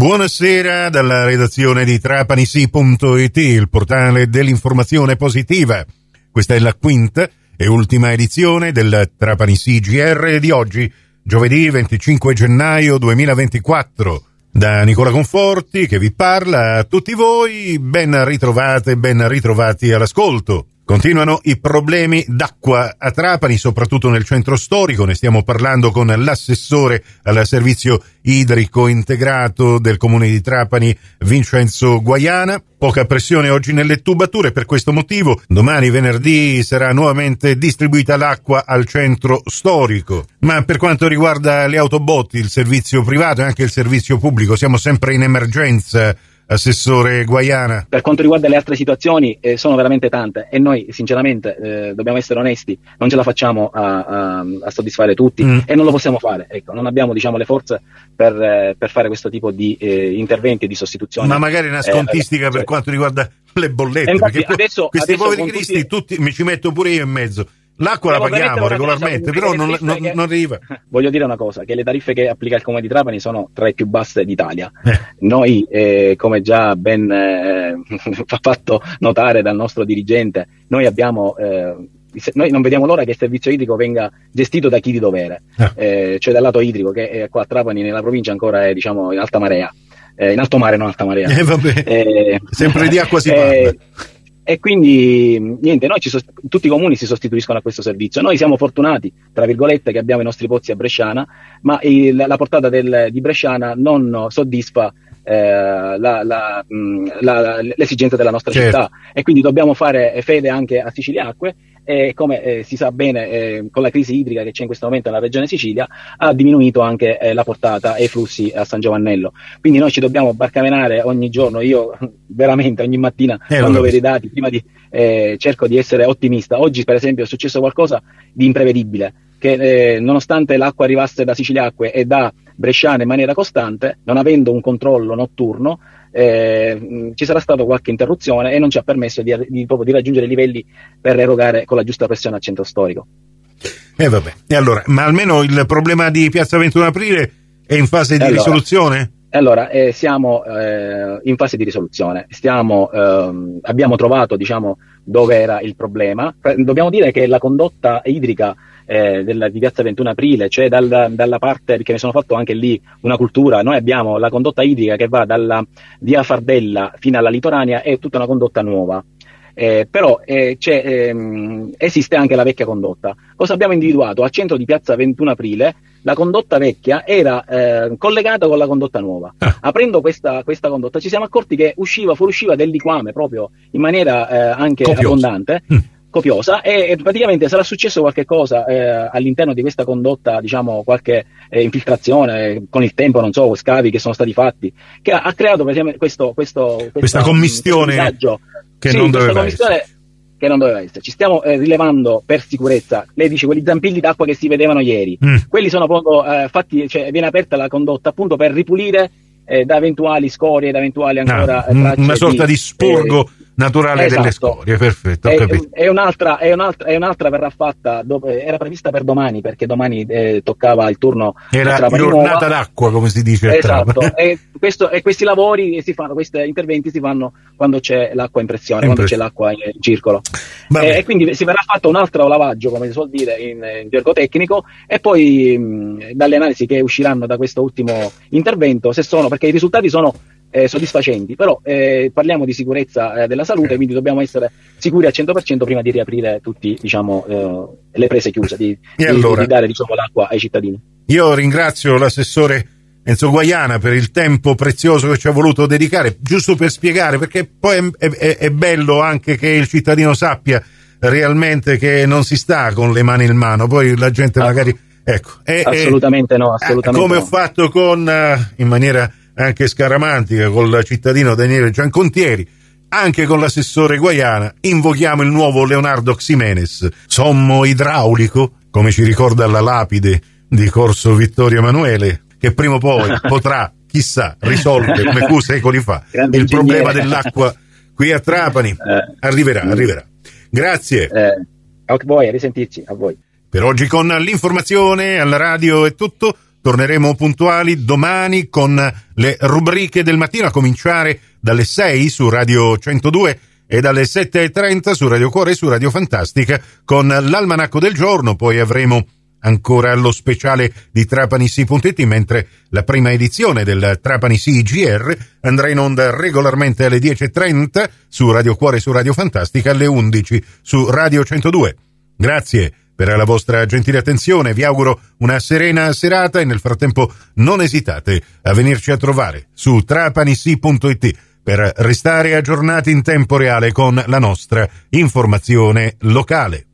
Buonasera dalla redazione di trapanisi.it, il portale dell'informazione positiva. Questa è la quinta e ultima edizione del Trapanisi GR di oggi, giovedì 25 gennaio 2024. Da Nicola Conforti che vi parla a tutti voi, ben ritrovate, ben ritrovati all'ascolto. Continuano i problemi d'acqua a Trapani, soprattutto nel centro storico. Ne stiamo parlando con l'assessore al servizio idrico integrato del comune di Trapani, Vincenzo Guaiana. Poca pressione oggi nelle tubature per questo motivo. Domani, venerdì, sarà nuovamente distribuita l'acqua al centro storico. Ma per quanto riguarda le autobotti, il servizio privato e anche il servizio pubblico, siamo sempre in emergenza Assessore Guaiana. Per quanto riguarda le altre situazioni, eh, sono veramente tante e noi sinceramente eh, dobbiamo essere onesti, non ce la facciamo a, a, a soddisfare tutti mm. e non lo possiamo fare. Ecco, non abbiamo diciamo, le forze per, eh, per, fare questo tipo di eh, interventi e di sostituzioni. Ma magari una eh, scontistica per cioè, quanto riguarda le bollette, infatti, adesso, questi adesso poveri cristi tutti, mi ci metto pure io in mezzo L'acqua la paghiamo regolarmente, però non, non, non, arriva. Voglio dire una cosa, che le tariffe che applica il Comune di Trapani sono tra le più basse d'Italia. Eh. Noi, eh, come già ben eh, fatto notare dal nostro dirigente, noi abbiamo... Eh, noi non vediamo l'ora che il servizio idrico venga gestito da chi di dovere, ah. eh, cioè dal lato idrico, che qua a Trapani, nella provincia, ancora è diciamo, in alta marea. Eh, in alto mare, non alta marea. Eh, Sempre di acqua si parla e quindi niente, sost- tutti i comuni si sostituiscono a questo servizio. Noi siamo fortunati, tra virgolette, che abbiamo i nostri pozzi a Bresciana, ma il, la portata del, di Bresciana non soddisfa eh, la, la, la, l'esigenza della nostra certo. città. E quindi dobbiamo fare fede anche a Sicilia Acque. E come eh, si sa bene eh, con la crisi idrica che c'è in questo momento nella regione Sicilia ha diminuito anche eh, la portata e i flussi a San Giovannello. Quindi noi ci dobbiamo barcamenare ogni giorno io veramente ogni mattina eh, quando vedo i dati prima di, eh, cerco di essere ottimista. Oggi per esempio è successo qualcosa di imprevedibile che eh, nonostante l'acqua arrivasse da Sicilia Acque e da Bresciana in maniera costante non avendo un controllo notturno eh, ci sarà stata qualche interruzione e non ci ha permesso di, di, di raggiungere i livelli per erogare con la giusta pressione al centro storico. E eh vabbè, e allora, ma almeno il problema di Piazza 21 Aprile è in fase di allora, risoluzione? Allora, eh, siamo eh, in fase di risoluzione. Stiamo, ehm, abbiamo trovato diciamo, dove era il problema. Dobbiamo dire che la condotta idrica eh, della, di Piazza 21 Aprile, cioè dal, dalla parte, perché mi sono fatto anche lì una cultura, noi abbiamo la condotta idrica che va dalla via Fardella fino alla Litorania, è tutta una condotta nuova. Eh, però eh, ehm, esiste anche la vecchia condotta. Cosa abbiamo individuato? Al centro di piazza 21 aprile la condotta vecchia era eh, collegata con la condotta nuova. Ah. Aprendo questa, questa, condotta ci siamo accorti che usciva, fuoriusciva del liquame proprio in maniera eh, anche Copioso. abbondante. Mm copiosa e, e, praticamente sarà successo qualche cosa eh, all'interno di questa condotta, diciamo qualche eh, infiltrazione con il tempo, non so, scavi che sono stati fatti, che ha, ha creato praticamente questo, questo, questa commistione che, sì, non doveva essere. che non doveva essere. Ci stiamo eh, rilevando per sicurezza, lei dice quegli zampilli d'acqua che si vedevano ieri, mm. quelli sono proprio eh, fatti, cioè viene aperta la condotta appunto per ripulire eh, da eventuali scorie, da eventuali ancora ah, una sorta di, di sporgo eh, naturale esatto. delle scorie, perfetto. E, e, un'altra, e, un'altra, e, un'altra, verrà fatta, dopo, era prevista per domani perché domani eh, toccava il turno. Era giornata d'acqua, come si dice. Esatto, e, questo, e, questi lavori si fanno, questi interventi si fanno quando c'è l'acqua in pressione, in quando c'è l'acqua in, in circolo. E, quindi si verrà fatto un altro lavaggio, come si suol dire in, in gergo tecnico, e poi mh, dalle analisi che usciranno da questo ultimo intervento, se sono, perché i risultati sono eh, soddisfacenti, però eh, parliamo di sicurezza eh, della salute, quindi dobbiamo essere sicuri al 100% prima di riaprire tutte diciamo, eh, le prese chiuse, di, di, allora, di dare diciamo, l'acqua ai cittadini. Io ringrazio l'assessore Enzo Guaiana per il tempo prezioso che ci ha voluto dedicare, giusto per spiegare, perché poi è, è, è bello anche che il cittadino sappia realmente che non si sta con le mani in mano, poi la gente ah, magari... Ecco, assolutamente no, assolutamente come no. ho fatto con, in maniera anche scaramantica col cittadino Daniele Giancontieri, anche con l'assessore Guaiana, invochiamo il nuovo Leonardo Ximenes, sommo idraulico, come ci ricorda la lapide di Corso Vittorio Emanuele, che prima o poi potrà, chissà, risolvere, come fu secoli fa, Grande il ingegnere. problema dell'acqua qui a Trapani. Eh. Arriverà, arriverà. Grazie. Eh, a voi, a risentirci, a voi. Per oggi con l'informazione alla radio è tutto. Torneremo puntuali domani con le rubriche del mattino a cominciare dalle 6 su Radio 102 e dalle 7.30 su Radio Cuore e su Radio Fantastica con l'almanacco del giorno, poi avremo ancora lo speciale di Trapanisi.it, mentre la prima edizione del Trapanisi GR andrà in onda regolarmente alle 10.30 su Radio Cuore e su Radio Fantastica, alle 11 su Radio 102. Grazie per la vostra gentile attenzione, vi auguro una serena serata e nel frattempo non esitate a venirci a trovare su trapanisi.it per restare aggiornati in tempo reale con la nostra informazione locale.